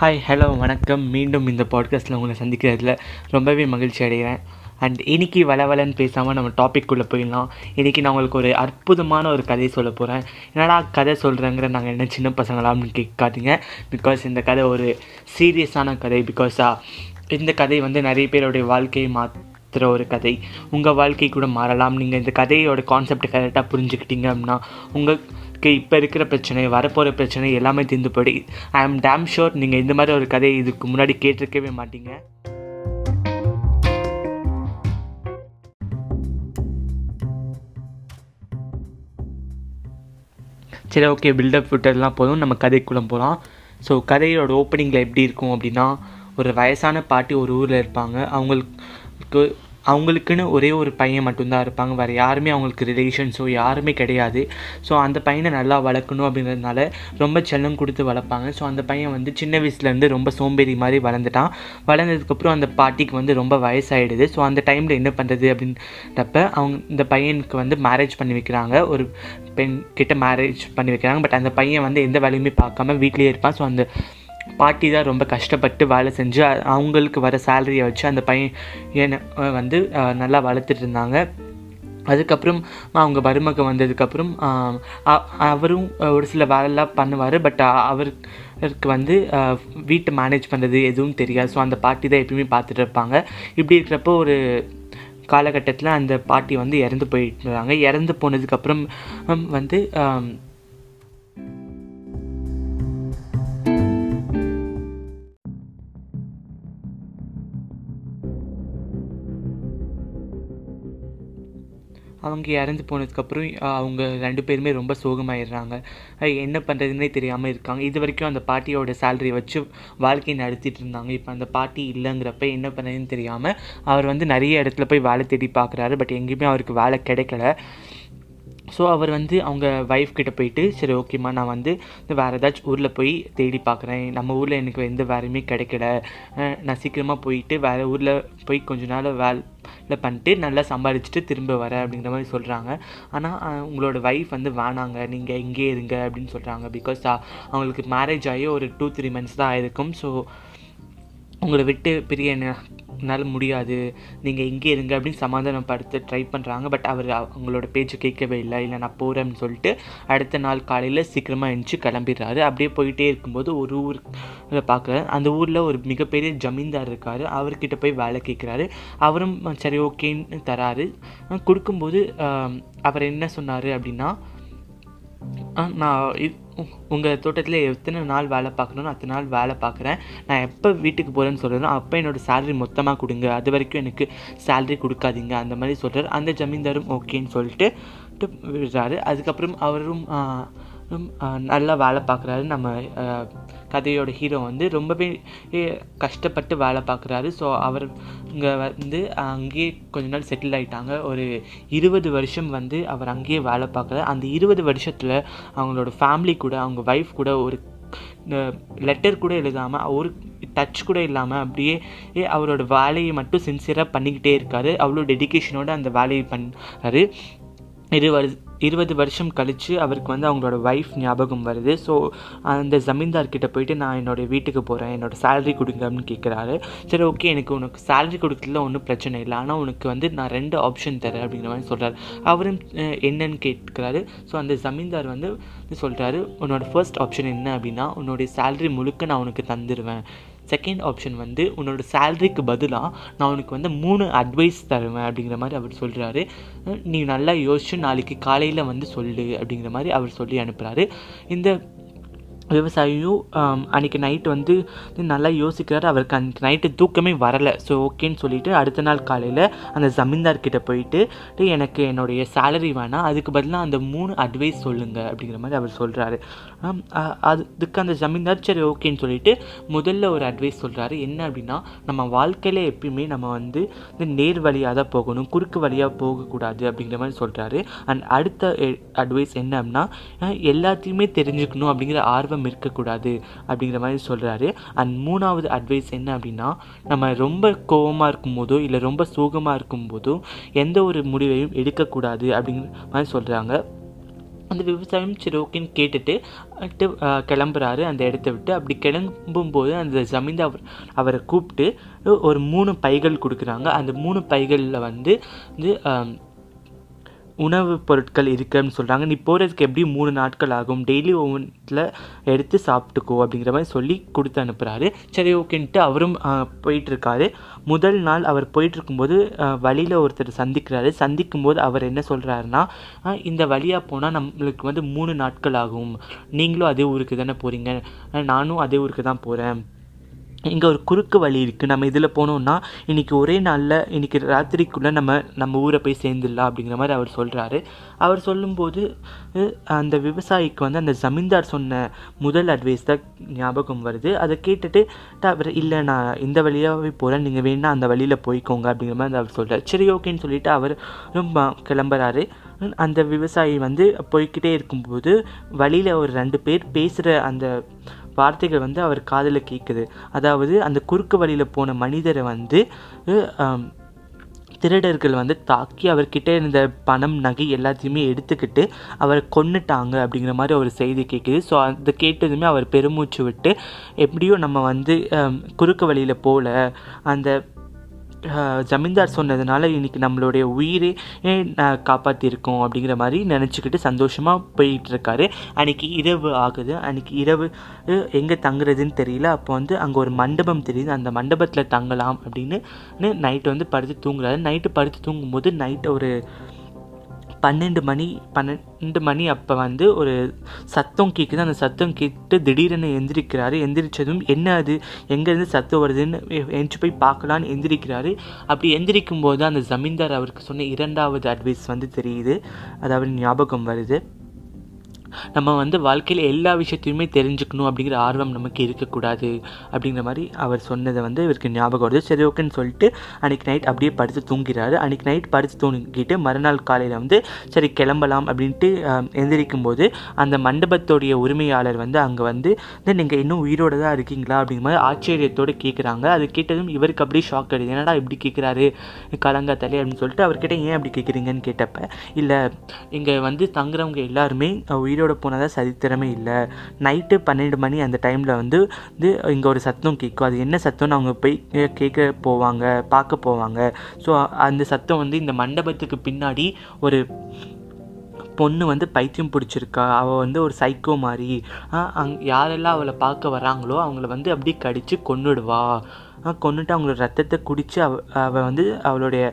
Hi hello வணக்கம். மீண்டும் இந்த பாட்காஸ்ட்டில் உங்களை சந்திக்கிறதுல ரொம்பவே மகிழ்ச்சி அடைகிறேன். அண்ட் இன்றைக்கி வளவலன்னு பேசாமல் நம்ம டாப்பிக்குள்ளே போயிடலாம். இன்றைக்கி நான் உங்களுக்கு ஒரு அற்புதமான ஒரு கதையை சொல்ல போகிறேன் என்னடா கதை சொல்கிறேங்கிற நாங்கள் என்ன சின்ன பசங்களாம்னு கேட்காதீங்க. பிகாஸ் இந்த கதை ஒரு சீரியஸான கதை. பிகாஸ் இந்த கதை வந்து நிறைய பேருடைய வாழ்க்கையை மாற்றுற ஒரு கதை. உங்கள் வாழ்க்கை கூட மாறலாம். நீங்கள் இந்த கதையோட கான்செப்ட் கரெக்டாக புரிஞ்சுக்கிட்டீங்க அப்படின்னா உங்களுக்கு இப்போ இருக்கிற பிரச்சனை வரப்போகிற பிரச்சனை எல்லாமே தீர்ந்து போய் ஐ ஆம் டேம் ஷோர் நீங்கள் இந்த மாதிரி ஒரு கதையை இதுக்கு முன்னாடி கேட்டிருக்கவே மாட்டீங்க. சரி ஓகே பில்டப் விட்டதெல்லாம் போதும். நம்ம கதைக்குள்ளே போகலாம் ஸோ கதையோட ஓப்பனிங்கில் எப்படி இருக்கும் அப்படின்னா ஒரு வயசான பாட்டி ஒரு ஊரில் இருப்பாங்க. அவங்களுக்கு அவங்களுக்குன்னு ஒரே ஒரு பையன் மட்டும்தான் இருப்பாங்க. வேறு யாருமே அவங்களுக்கு ரிலேஷன்ஸோ யாருமே கிடையாது. ஸோ அந்த பையனை நல்லா வளர்க்கணும் அப்படிங்கிறதுனால ரொம்ப செல்லம் கொடுத்து வளர்ப்பாங்க. ஸோ அந்த பையன் வந்து சின்ன வயசுலேருந்து ரொம்ப சோம்பேறி மாதிரி வளர்ந்துட்டான். வளர்ந்ததுக்கப்புறம் அந்த பாட்டிக்கு வந்து ரொம்ப வயசாகிடுது ஸோ அந்த டைமில் என்ன பண்ணுறது அப்படின்றப்ப அவங்க இந்த பையனுக்கு வந்து மேரேஜ் பண்ணி வைக்கிறாங்க. ஒரு பெண் கிட்ட மேரேஜ் பண்ணி வைக்கிறாங்க. பட் அந்த பையன் வந்து எந்த வேலையுமே பார்க்காம வீட்லேயே இருப்பான். ஸோ அந்த பாட்டி தான் ரொம்ப கஷ்டப்பட்டு வேலை செஞ்சு அவங்களுக்கு வர சேலரியை வச்சு அந்த பையன் வந்து நல்லா வளர்த்துட்டு இருந்தாங்க. அதுக்கப்புறம் அவங்க மருமக வந்ததுக்கப்புறம் அவரும் ஒரு சில வேலைலாம் பண்ணுவார். பட் அவருக்கு வந்து வீட்டை மேனேஜ் பண்ணுறது எதுவும் தெரியாது. ஸோ அந்த பாட்டி தான் எப்பயுமே பார்த்துட்டு இருப்பாங்க. இப்படி இருக்கிறப்போ ஒரு காலகட்டத்தில் அந்த பாட்டி வந்து இறந்து போயிட்டுறாங்க இறந்து போனதுக்கப்புறம் வந்து அவங்க இறந்து போனதுக்கப்புறம் அவங்க ரெண்டு பேருமே ரொம்ப சோகமாயிடுறாங்க. என்ன பண்ணுறதுன்னே தெரியாமல் இருக்காங்க. இது வரைக்கும் அந்த பாட்டியோட சேலரி வச்சு வாழ்க்கையை நடத்திட்டு இருந்தாங்க. இப்போ அந்த பாட்டி இல்லைங்கிறப்ப என்ன பண்ணுறதுன்னு தெரியாமல் அவர் வந்து நிறைய இடத்துல போய் வேலை தேடி பார்க்குறாரு. பட் எங்கேயுமே அவருக்கு வேலை கிடைக்கல. ஸோ அவர் வந்து அவங்க ஒய்ஃப் கிட்ட போயிட்டு சரி ஓகேம்மா நான் வந்து வேறு ஏதாச்சும் ஊரில் போய் தேடி பார்க்குறேன். நம்ம ஊரில் எனக்கு எந்த வேலையுமே கிடைக்கல. நான் சீக்கிரமாக போயிட்டு வேறு ஊரில் போய் கொஞ்ச நாள் வேலை பண்ணிட்டு நல்லா சம்பாதிச்சுட்டு திரும்ப வர அப்படிங்கிற மாதிரி சொல்கிறாங்க ஆனால் உங்களோட ஒய்ஃப் வந்து வேணாங்க நீங்கள் இங்கே இருங்க அப்படின்னு சொல்கிறாங்க பிகாஸ் அவங்களுக்கு மேரேஜ் ஆகி ஒரு டூ த்ரீ மந்த்ஸ் தான் ஆயிருக்கும். ஸோ உங்களை விட்டு பிரிய என்னால் முடியாது. நீங்கள் இங்கே இருங்க அப்படின்னு சமாதானப்படுத்த ட்ரை பண்ணுறாங்க பட் அவர் அவங்களோட பேச்சு கேட்கவே இல்லை. இல்லை நான் போகிறேன்னு சொல்லிட்டு அடுத்த நாள் காலையில் சீக்கிரமாக எழுந்துச்சு கிளம்பிடுறாரு. அப்படியே போயிட்டே இருக்கும்போது ஒரு ஊரில் பார்க்குறாரு. அந்த ஊரில் ஒரு மிகப்பெரிய ஜமீன்தார் இருக்கார். அவர்கிட்ட போய் வேலை கேட்குறாரு. அவரும் சரி ஓகேன்னு தராரு. கொடுக்கும்போது அவர் என்ன சொன்னார் அப்படின்னா நான் உங்கள் தோட்டத்தில் எத்தனை நாள் வேலை பார்க்கணுன்னு அத்தனை நாள் வேலை பார்க்குறேன். நான் எப்போ வீட்டுக்கு போகிறேன்னு சொல்கிறேன்னா அப்போ என்னோடய சேலரி மொத்தமாக கொடுங்க. அது வரைக்கும் எனக்கு சேலரி கொடுக்காதீங்க. அந்த மாதிரி சொல்கிறார் அந்த ஜமீன்தாரும் ஓகேன்னு சொல்லிட்டு விடுறாரு அதுக்கப்புறம் அவரும் நல்லா வேலை பார்க்குறாரு. நம்ம கதையோட ஹீரோ வந்து ரொம்பவே கஷ்டப்பட்டு வேலை பார்க்குறாரு. ஸோ அவர் இங்கே வந்து அங்கேயே கொஞ்ச நாள் செட்டில் ஆகிட்டாங்க ஒரு இருபது வருஷம் வந்து அவர் அங்கேயே வேலை பார்க்குறாரு அந்த இருபது வருஷத்தில் அவங்களோட ஃபேமிலி கூட அவங்க ஒய்ஃப் கூட ஒரு லெட்டர் கூட எழுதாமல் ஒரு டச் கூட இல்லாமல் அப்படியே அவரோட வேலையை மட்டும் சின்சியராக பண்ணிக்கிட்டே இருக்காரு. அவ்வளோ டெடிக்கேஷனோட அந்த வேலையை பண்ணுறாரு இரு இருபது வருஷம் கழித்து அவருக்கு வந்து அவங்களோட ஒய்ஃப் ஞாபகம் வருது. ஸோ அந்த ஜமீன்தார்கிட்ட போயிட்டு நான் என்னோடய வீட்டுக்கு போகிறேன் என்னோடய சேலரி கொடுங்க அப்படின்னு கேட்குறாரு சரி ஓகே எனக்கு உனக்கு சேலரி கொடுக்கல ஒன்றும் பிரச்சனை இல்லை. ஆனால் உனக்கு வந்து நான் ரெண்டு ஆப்ஷன் தரேன் அப்படிங்கிற மாதிரி சொல்கிறார் அவரும் என்னன்னு கேட்குறாரு. ஸோ அந்த ஜமீன்தார் வந்து சொல்கிறாரு உன்னோட ஃபர்ஸ்ட் ஆப்ஷன் என்ன அப்படின்னா உன்னுடைய சேலரி முழுக்க நான் உனக்கு தந்துடுவேன் செகண்ட் ஆப்ஷன் வந்து உன்னோட சேலரிக்கு பதிலாக நான் உனக்கு வந்து மூணு அட்வைஸ் தருவேன் அப்படிங்கிற மாதிரி அவர் சொல்கிறாரு நீ நல்லா யோசிச்சு நாளைக்கு காலையில் வந்து சொல்லு அப்படிங்கிற மாதிரி அவர் சொல்லி அனுப்புகிறாரு இந்த விவசாயியும் அன்றைக்கி நைட்டு வந்து நல்லா யோசிக்கிறார். அவருக்கு அன்றைக்கி நைட்டு தூக்கமே வரலை. ஸோ ஓகேன்னு சொல்லிவிட்டு அடுத்த நாள் காலையில் அந்த ஜமீன்தார்கிட்ட போயிட்டு எனக்கு என்னுடைய சேலரி வேணாம். அதுக்கு பதிலாக அந்த மூணு அட்வைஸ் சொல்லுங்கள் அப்படிங்கிற மாதிரி அவர் சொல்கிறாரு அதுக்கு அந்த ஜமீன்தார் சரி ஓகேன்னு சொல்லிட்டு முதல்ல ஒரு அட்வைஸ் சொல்கிறாரு என்ன அப்படின்னா நம்ம வாழ்க்கையில் எப்பயுமே நம்ம வந்து இந்த நேர் வழியாக தான் போகணும். குறுக்கு வழியாக போகக்கூடாது அப்படிங்கிற மாதிரி சொல்கிறாரு அண்ட் அடுத்த அட்வைஸ் என்ன அப்படின்னா எல்லாத்தையுமே தெரிஞ்சுக்கணும் அப்படிங்கிற ஆர்வம் கோபம் இருக்கக்கூடாது அப்படிங்கிற மாதிரி சொல்கிறாரு அண்ட் மூணாவது அட்வைஸ் என்ன அப்படின்னா நம்ம ரொம்ப கோபமாக இருக்கும்போதோ இல்லை ரொம்ப சோகமாக இருக்கும்போதோ எந்த ஒரு முடிவையும் எடுக்கக்கூடாது அப்படிங்கிற மாதிரி சொல்கிறாங்க அந்த விவசாயம் சரி ஓகேன்னு கேட்டுட்டு கிளம்புறாரு. அந்த இடத்த விட்டு அப்படி கிளம்பும்போது அந்த ஜமீன்தார் அவர் அவரை கூப்பிட்டு ஒரு மூணு பைகள் கொடுக்குறாங்க. அந்த மூணு பைகளில் வந்து வந்து உணவுப் பொருட்கள் இருக்குன்னு சொல்கிறாங்க நீ போகிறதுக்கு எப்படியும் மூணு நாட்கள் ஆகும்? டெய்லி ஒவ்வொன்றில் எடுத்து சாப்பிட்டுக்கோ அப்படிங்கிற மாதிரி சொல்லி கொடுத்து அனுப்புகிறாரு சரி ஓகேன்ட்டு அவரும் போயிட்டுருக்காரு. முதல் நாள் அவர் போயிட்டுருக்கும்போது வழியில் ஒருத்தர் சந்திக்கிறாரு. சந்திக்கும் போது அவர் என்ன சொல்கிறாருன்னா இந்த வழியாக போனால் நம்மளுக்கு வந்து மூணு நாட்கள் ஆகும். நீங்களும் அதே ஊருக்கு தானே போகிறீங்க நானும் அதே ஊருக்கு தான் போகிறேன் இங்கே ஒரு குறுக்கு வழி இருக்குது நம்ம இதில் போனோம்னா இன்றைக்கி ஒரே நாளில் இன்றைக்கி ராத்திரிக்குள்ளே நம்ம நம்ம ஊரை போய் சேர்ந்துடலாம் அப்படிங்கிற மாதிரி அவர் சொல்கிறாரு அவர் சொல்லும்போது அந்த விவசாயிக்கு வந்து அந்த ஜமீன்தார் சொன்ன முதல் அட்வைஸ் தான் ஞாபகம் வருது. அதை கேட்டுட்டு அவர் இல்லை நான் இந்த வழியாகவே போகிறேன் நீங்கள் வேணால் அந்த வழியில் போய்க்கோங்க அப்படிங்கிற மாதிரி அவர் சொல்கிறார் சரி ஓகேன்னு சொல்லிட்டு அவர் ரொம்ப கிளம்புறாரு. அந்த விவசாயி வந்து போய்கிட்டே இருக்கும்போது வழியில் ஒரு ரெண்டு பேர் பேசுகிற அந்த வார்த்தைகள் வந்து அவர் காதில் கேட்குது. அதாவது அந்த குறுக்கு வழியில் போன மனிதரை வந்து திருடர்கள் வந்து தாக்கி அவர்கிட்ட இருந்த பணம் நகை எல்லாத்தையுமே எடுத்துக்கிட்டு அவரை கொன்னுட்டாங்க அப்படிங்கிற மாதிரி ஒரு செய்தி கேட்குது. ஸோ அதை கேட்டதுமே அவர் பெருமூச்சு விட்டு எப்படியோ நம்ம வந்து குறுக்கு வழியில் போகல அந்த ஜமீன்தார் சொன்னதுனால இன்னைக்கு நம்மளுடைய உயிரே காப்பாற்றிருக்கோம் அப்படிங்கிற மாதிரி நினச்சிக்கிட்டு சந்தோஷமாக போயிட்டுருக்காரு. அன்றைக்கி அன்னைக்கு இரவு ஆகுது. அன்னைக்கு இரவு எங்கே தங்குறதுன்னு தெரியல. அப்போ வந்து அங்கே ஒரு மண்டபம் தெரியுது. அந்த மண்டபத்தில் தங்கலாம் அப்படின்னு நைட்டு வந்து படுத்து தூங்குறாரு. நைட்டு படுத்து தூங்கும்போது நைட்டு ஒரு பன்னெண்டு மணி பன்னெண்டு மணி அப்போ வந்து ஒரு சத்தம் கேட்குது அந்த சத்தம் கேட்டு திடீரென எந்திரிக்கிறாரு. எந்திரிச்சதும் என்ன அது? எங்கேருந்து சத்தம் வருதுன்னு எ- எந்திரிச்சு போய் பார்க்கலான்னு எந்திரிக்கிறாரு. அப்படி எந்திரிக்கும் போது அந்த ஜமீன்தார் அவருக்கு சொன்ன இரண்டாவது அட்வைஸ் வந்து தெரியுது. அதாவது ஞாபகம் வருது. நம்ம வந்து வாழ்க்கையில் எல்லா விஷயத்தையுமே தெரிஞ்சுக்கணும் அப்படிங்கிற ஆர்வம் நமக்கு இருக்கக்கூடாது அப்படிங்கிற மாதிரி அவர் சொன்னதை வந்து இவருக்கு ஞாபகம் வருது. சரி ஓகேன்னு சொல்லிட்டு அன்றைக்கி நைட் அப்படியே படுத்து தூங்கிறாரு. அன்றைக்கி நைட் படுத்து தூங்கிட்டு மறுநாள் காலையில் வந்து சரி கிளம்பலாம் அப்படின்ட்டு எந்திரிக்கும் போது அந்த மண்டபத்தோடைய உரிமையாளர் வந்து அங்கே வந்து நீங்கள் இன்னும் உயிரோட தான் இருக்கீங்களா? அப்படிங்கிற மாதிரி ஆச்சரியத்தோடு கேட்குறாங்க அது கேட்டதும் இவருக்கு அப்படியே ஷாக் ஆகிடுது என்னடா இப்படி கேட்குறாரு கலங்காத்தலே அப்படின்னு சொல்லிட்டு அவர்கிட்ட ஏன் அப்படி கேட்குறீங்கன்னு கேட்டப்ப இல்லை இங்கே வந்து தங்குறவங்க எல்லாருமே உயிர் உயிரோட தான் சரித்திரமே இல்லை. நைட்டு பன்னெண்டு மணி அந்த டைமில் வந்து இது இங்கே ஒரு சத்தம் கேட்கும். அது என்ன சத்தம்னு அவங்க போய் கேட்க போவாங்க பார்க்க போவாங்க. ஸோ அந்த சத்தம் வந்து இந்த மண்டபத்துக்கு பின்னாடி ஒரு பொண்ணு வந்து பைத்தியம் பிடிச்சிருக்கா. அவள் வந்து ஒரு சைக்கோ மாதிரி. அங் யாரெல்லாம் அவளை பார்க்க வராங்களோ அவங்கள வந்து அப்படியே கடித்து கொண்டுடுவா கொண்டுட்டு அவங்களோட ரத்தத்தை குடித்து அவ அவள் வந்து அவளுடைய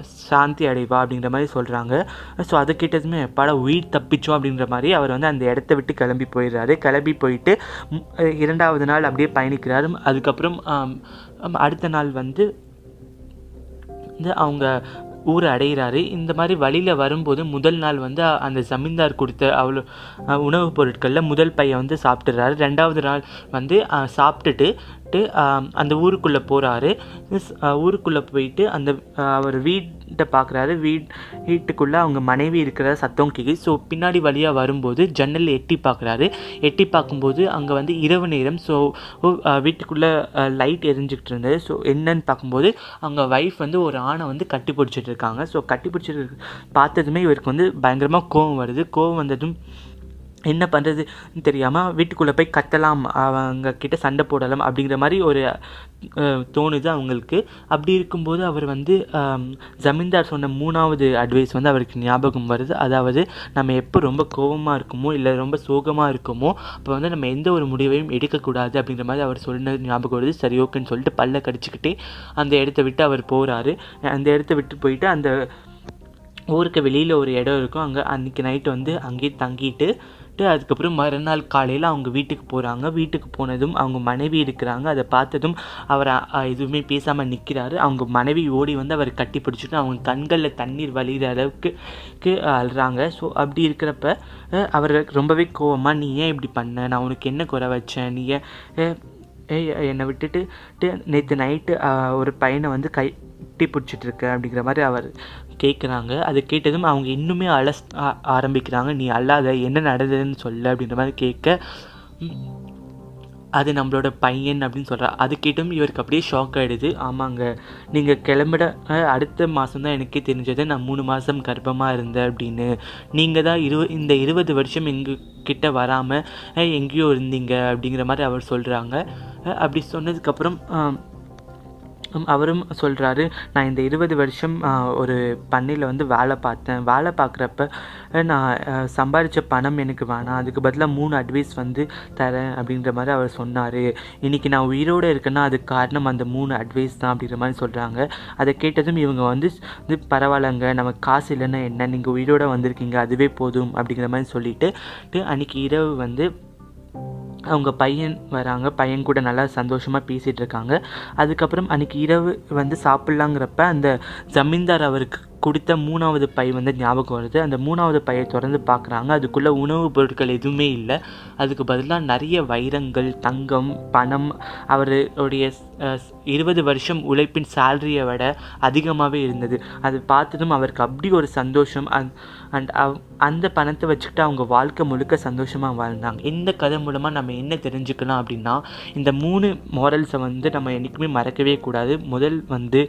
சாந்தி அடைவா அப்படிங்கிற மாதிரி சொல்கிறாங்க ஸோ அதுக்கிட்டதுமே கேட்டதுமே உயிர் தப்பிச்சோம் அப்படின்ற மாதிரி அவர் வந்து அந்த இடத்த விட்டு கிளம்பி போயிடுறாரு. கிளம்பி போயிட்டு இரண்டாவது நாள் அப்படியே பயணிக்கிறாரு. அதுக்கப்புறம் அடுத்த நாள் வந்து வந்து அவங்க ஊரை அடைகிறாரு இந்த மாதிரி வழியில் வரும்போது முதல் நாள் வந்து அந்த ஜமீன்தார் கொடுத்த அவ்வளோ உணவுப் பொருட்களில் முதல் பையன் வந்து சாப்பிட்டுறாரு. ரெண்டாவது நாள் வந்து சாப்பிட்டுட்டு அந்த ஊருக்குள்ளே போகிறாரு ஊருக்குள்ளே போயிட்டு அந்த அவர் வீட் வீட்டை பார்க்குறாரு. வீட் வீட்டுக்குள்ளே அவங்க மனைவி இருக்கிற சத்தம் கேட்குது. ஸோ பின்னாடி வழியாக வரும்போது ஜன்னல் எட்டி பார்க்குறாரு. எட்டி பார்க்கும்போது அங்கே வந்து இரவு நேரம். ஸோ வீட்டுக்குள்ளே லைட் எரிஞ்சிக்கிட்டு இருந்தது. ஸோ என்னன்னு பார்க்கும்போது அங்கே ஒய்ஃப் வந்து ஒரு ஆணை வந்து கட்டி பிடிச்சிட்டு இருக்காங்க. ஸோ கட்டி பிடிச்சிட்டு பார்த்ததுமே இவருக்கு வந்து பயங்கரமாக கோவம் வருது. கோவம் வந்ததும் என்ன பண்ணுறதுன்னு தெரியாமல் வீட்டுக்குள்ளே போய் கத்தலாம் அவங்க கிட்ட சண்டை போடலாம் அப்படிங்கிற மாதிரி ஒரு தோணுது அவங்களுக்கு. அப்படி இருக்கும்போது அவர் வந்து ஜமீன்தார் சொன்ன மூணாவது அட்வைஸ் வந்து அவருக்கு ஞாபகம் வருது. அதாவது நம்ம எப்போ ரொம்ப கோவமாக இருக்குமோ இல்லை ரொம்ப சோகமாக இருக்குமோ அப்போ வந்து நம்ம எந்த ஒரு முடிவையும் எடுக்கக்கூடாது அப்படிங்கிற மாதிரி அவர் சொன்னது ஞாபகம் வருது. சரி ஓகேன்னு சொல்லிட்டு பல்ல கடிச்சிக்கிட்டே அந்த இடத்த விட்டு அவர் போகிறாரு அந்த இடத்த விட்டு போயிட்டு அந்த ஊருக்கு வெளியில் ஒரு இடம் இருக்கும். அங்கே அன்றைக்கி நைட்டு வந்து அங்கேயே தங்கிட்டு சாப்பிட்டு அதுக்கப்புறம் மறுநாள் காலையில் அவங்க வீட்டுக்கு போகிறாங்க வீட்டுக்கு போனதும் அவங்க மனைவி இருக்கிறாங்க. அதை பார்த்ததும் அவர் எதுவுமே பேசாமல் நிற்கிறாரு அவங்க மனைவி ஓடி வந்து அவர் கட்டி பிடிச்சிட்டு அவங்க கண்களில் தண்ணீர் வழிகிற அளவுக்கு அழுறாங்க. ஸோ அப்படி இருக்கிறப்ப அவர் ரொம்பவே கோவமாக நீ ஏன் இப்படி பண்ண? நான் உனக்கு என்ன குறை வச்சேன் நீ ஏன் என்னை விட்டுட்டு நேற்று நைட்டு ஒரு பையனை வந்து கை கட்டி பிடிச்சிட்டு இருக்க அப்படிங்கிற மாதிரி அவர் கேட்குறாங்க அது கேட்டதும் அவங்க இன்னுமே அழ ஆரம்பிக்கிறாங்க. நீ அல்லாத என்ன நடந்ததுன்னு சொல்ல அப்படின்ற மாதிரி கேட்க அது நம்மளோட பையன் அப்படின்னு சொல்கிறா அது கேட்டும் இவருக்கு அப்படியே ஷாக் ஆகிடுது ஆமாங்க. நீங்கள் கிளம்பிட அடுத்த மாதம் தான் எனக்கே தெரிஞ்சது. நான் மூணு மாதம் கர்ப்பமாக இருந்தேன் அப்படின்னு. நீங்கள் தான் இரு இந்த இருபது வருஷம் எங்கள் கிட்ட வராமல் எங்கேயோ இருந்தீங்க அப்படிங்கிற மாதிரி அவர் சொல்கிறாங்க அப்படி சொன்னதுக்கப்புறம் அவரும் சொல்கிறாரு நான் இந்த இருபது வருஷம் ஒரு பண்ணையில் வந்து வேலை பார்த்தேன். வேலை பார்க்குறப்ப நான் சம்பாதிச்ச பணம் எனக்கு வேணாம். அதுக்கு பதிலாக மூணு அட்வைஸ் வந்து தரேன் அப்படின்ற மாதிரி அவர் சொன்னார். இன்றைக்கி நான் உயிரோடு இருக்கேன்னா அதுக்கு காரணம் அந்த மூணு அட்வைஸ் தான் அப்படின்ற மாதிரி சொல்கிறாங்க அதை கேட்டதும் இவங்க வந்து இது பரவாயில்லங்க. நமக்கு காசு இல்லைன்னா என்ன? நீங்கள் உயிரோடு வந்திருக்கீங்க. அதுவே போதும் அப்படிங்கிற மாதிரி சொல்லிவிட்டு அன்றைக்கி இரவு வந்து அவங்க பையன் வராங்க. பையன் கூட நல்லா சந்தோஷமாக பேசிகிட்டு இருக்காங்க. அதுக்கப்புறம் அன்றைக்கி இரவு வந்து சாப்பிட்லாங்கிறப்ப அந்த ஜமீன்தார் அவருக்கு கொடுத்த மூணாவது பை வந்து ஞாபகம் வருது. அந்த மூணாவது பையை திறந்து பார்க்குறாங்க. அதுக்குள்ளே உணவுப் பொருட்கள் எதுவுமே இல்லை. அதுக்கு பதிலாக நிறைய வைரங்கள் தங்கம் பணம் அவருடைய இருபது வருஷம் உழைப்பின் சேலரியை விட அதிகமாகவே இருந்தது. அது பார்த்ததும் அவருக்கு அப்படி ஒரு சந்தோஷம். அண்ட் அவ் அந்த பணத்தை வச்சுக்கிட்டு அவங்க வாழ்க்கை முழுக்க சந்தோஷமாக வாழ்ந்தாங்க. இந்த கதை மூலமாக நம்ம என்ன தெரிஞ்சுக்கலாம் அப்படின்னா இந்த மூணு மாரல்ஸை வந்து நம்ம என்றைக்குமே மறக்கவே கூடாது. முதல் வந்து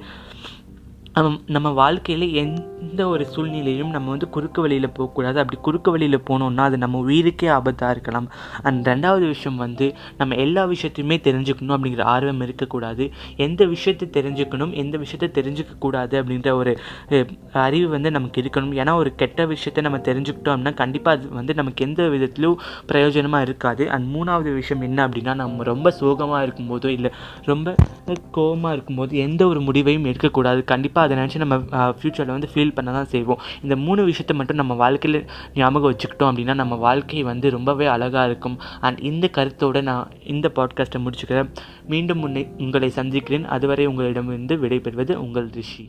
நம்ம- நம்ம வாழ்க்கையில் எந்த ஒரு சூழ்நிலையிலும் நம்ம வந்து குறுக்கு வழியில் போகக்கூடாது. அப்படி குறுக்கு வழியில் போனோம்னா அது நம்ம உயிருக்கே ஆபத்தாக இருக்கலாம். அண்ட் ரெண்டாவது விஷயம் வந்து நம்ம எல்லா விஷயத்தையுமே தெரிஞ்சுக்கணும் அப்படிங்கிற ஆர்வம் இருக்கக்கூடாது. எந்த விஷயத்தை தெரிஞ்சுக்கணும் எந்த விஷயத்தை தெரிஞ்சுக்கக்கூடாது அப்படின்ற ஒரு அறிவு வந்து நமக்கு இருக்கணும். ஏன்னா ஒரு கெட்ட விஷயத்தை நம்ம தெரிஞ்சுக்கிட்டோம் அப்படின்னா கண்டிப்பாக அது வந்து நமக்கு எந்த விதத்திலும் பிரயோஜனமாக இருக்காது. அண்ட் மூணாவது விஷயம் என்ன அப்படின்னா நம்ம ரொம்ப சோகமாக இருக்கும்போதோ இல்லை ரொம்ப கோவமாக இருக்கும்போது எந்த ஒரு முடிவையும் எடுக்கக்கூடாது. கண்டிப்பாக அதை நினச்சி நம்ம ஃப்யூச்சரில் வந்து ஃபீல் பண்ண தான் செய்வோம். இந்த மூணு விஷயத்தை மட்டும் நம்ம வாழ்க்கையில் ஞாபகம் வச்சுக்கிட்டோம் அப்படின்னா நம்ம வாழ்க்கை வந்து ரொம்பவே அழகாக இருக்கும். அண்ட் இந்த கருத்தோடு நான் இந்த பாட்காஸ்ட்டை முடிச்சுக்கிறேன். மீண்டும் உன்னை உங்களை சந்திக்கிறேன். அதுவரை உங்களிடமிருந்து விடைபெறுவது உங்கள் ரிஷி.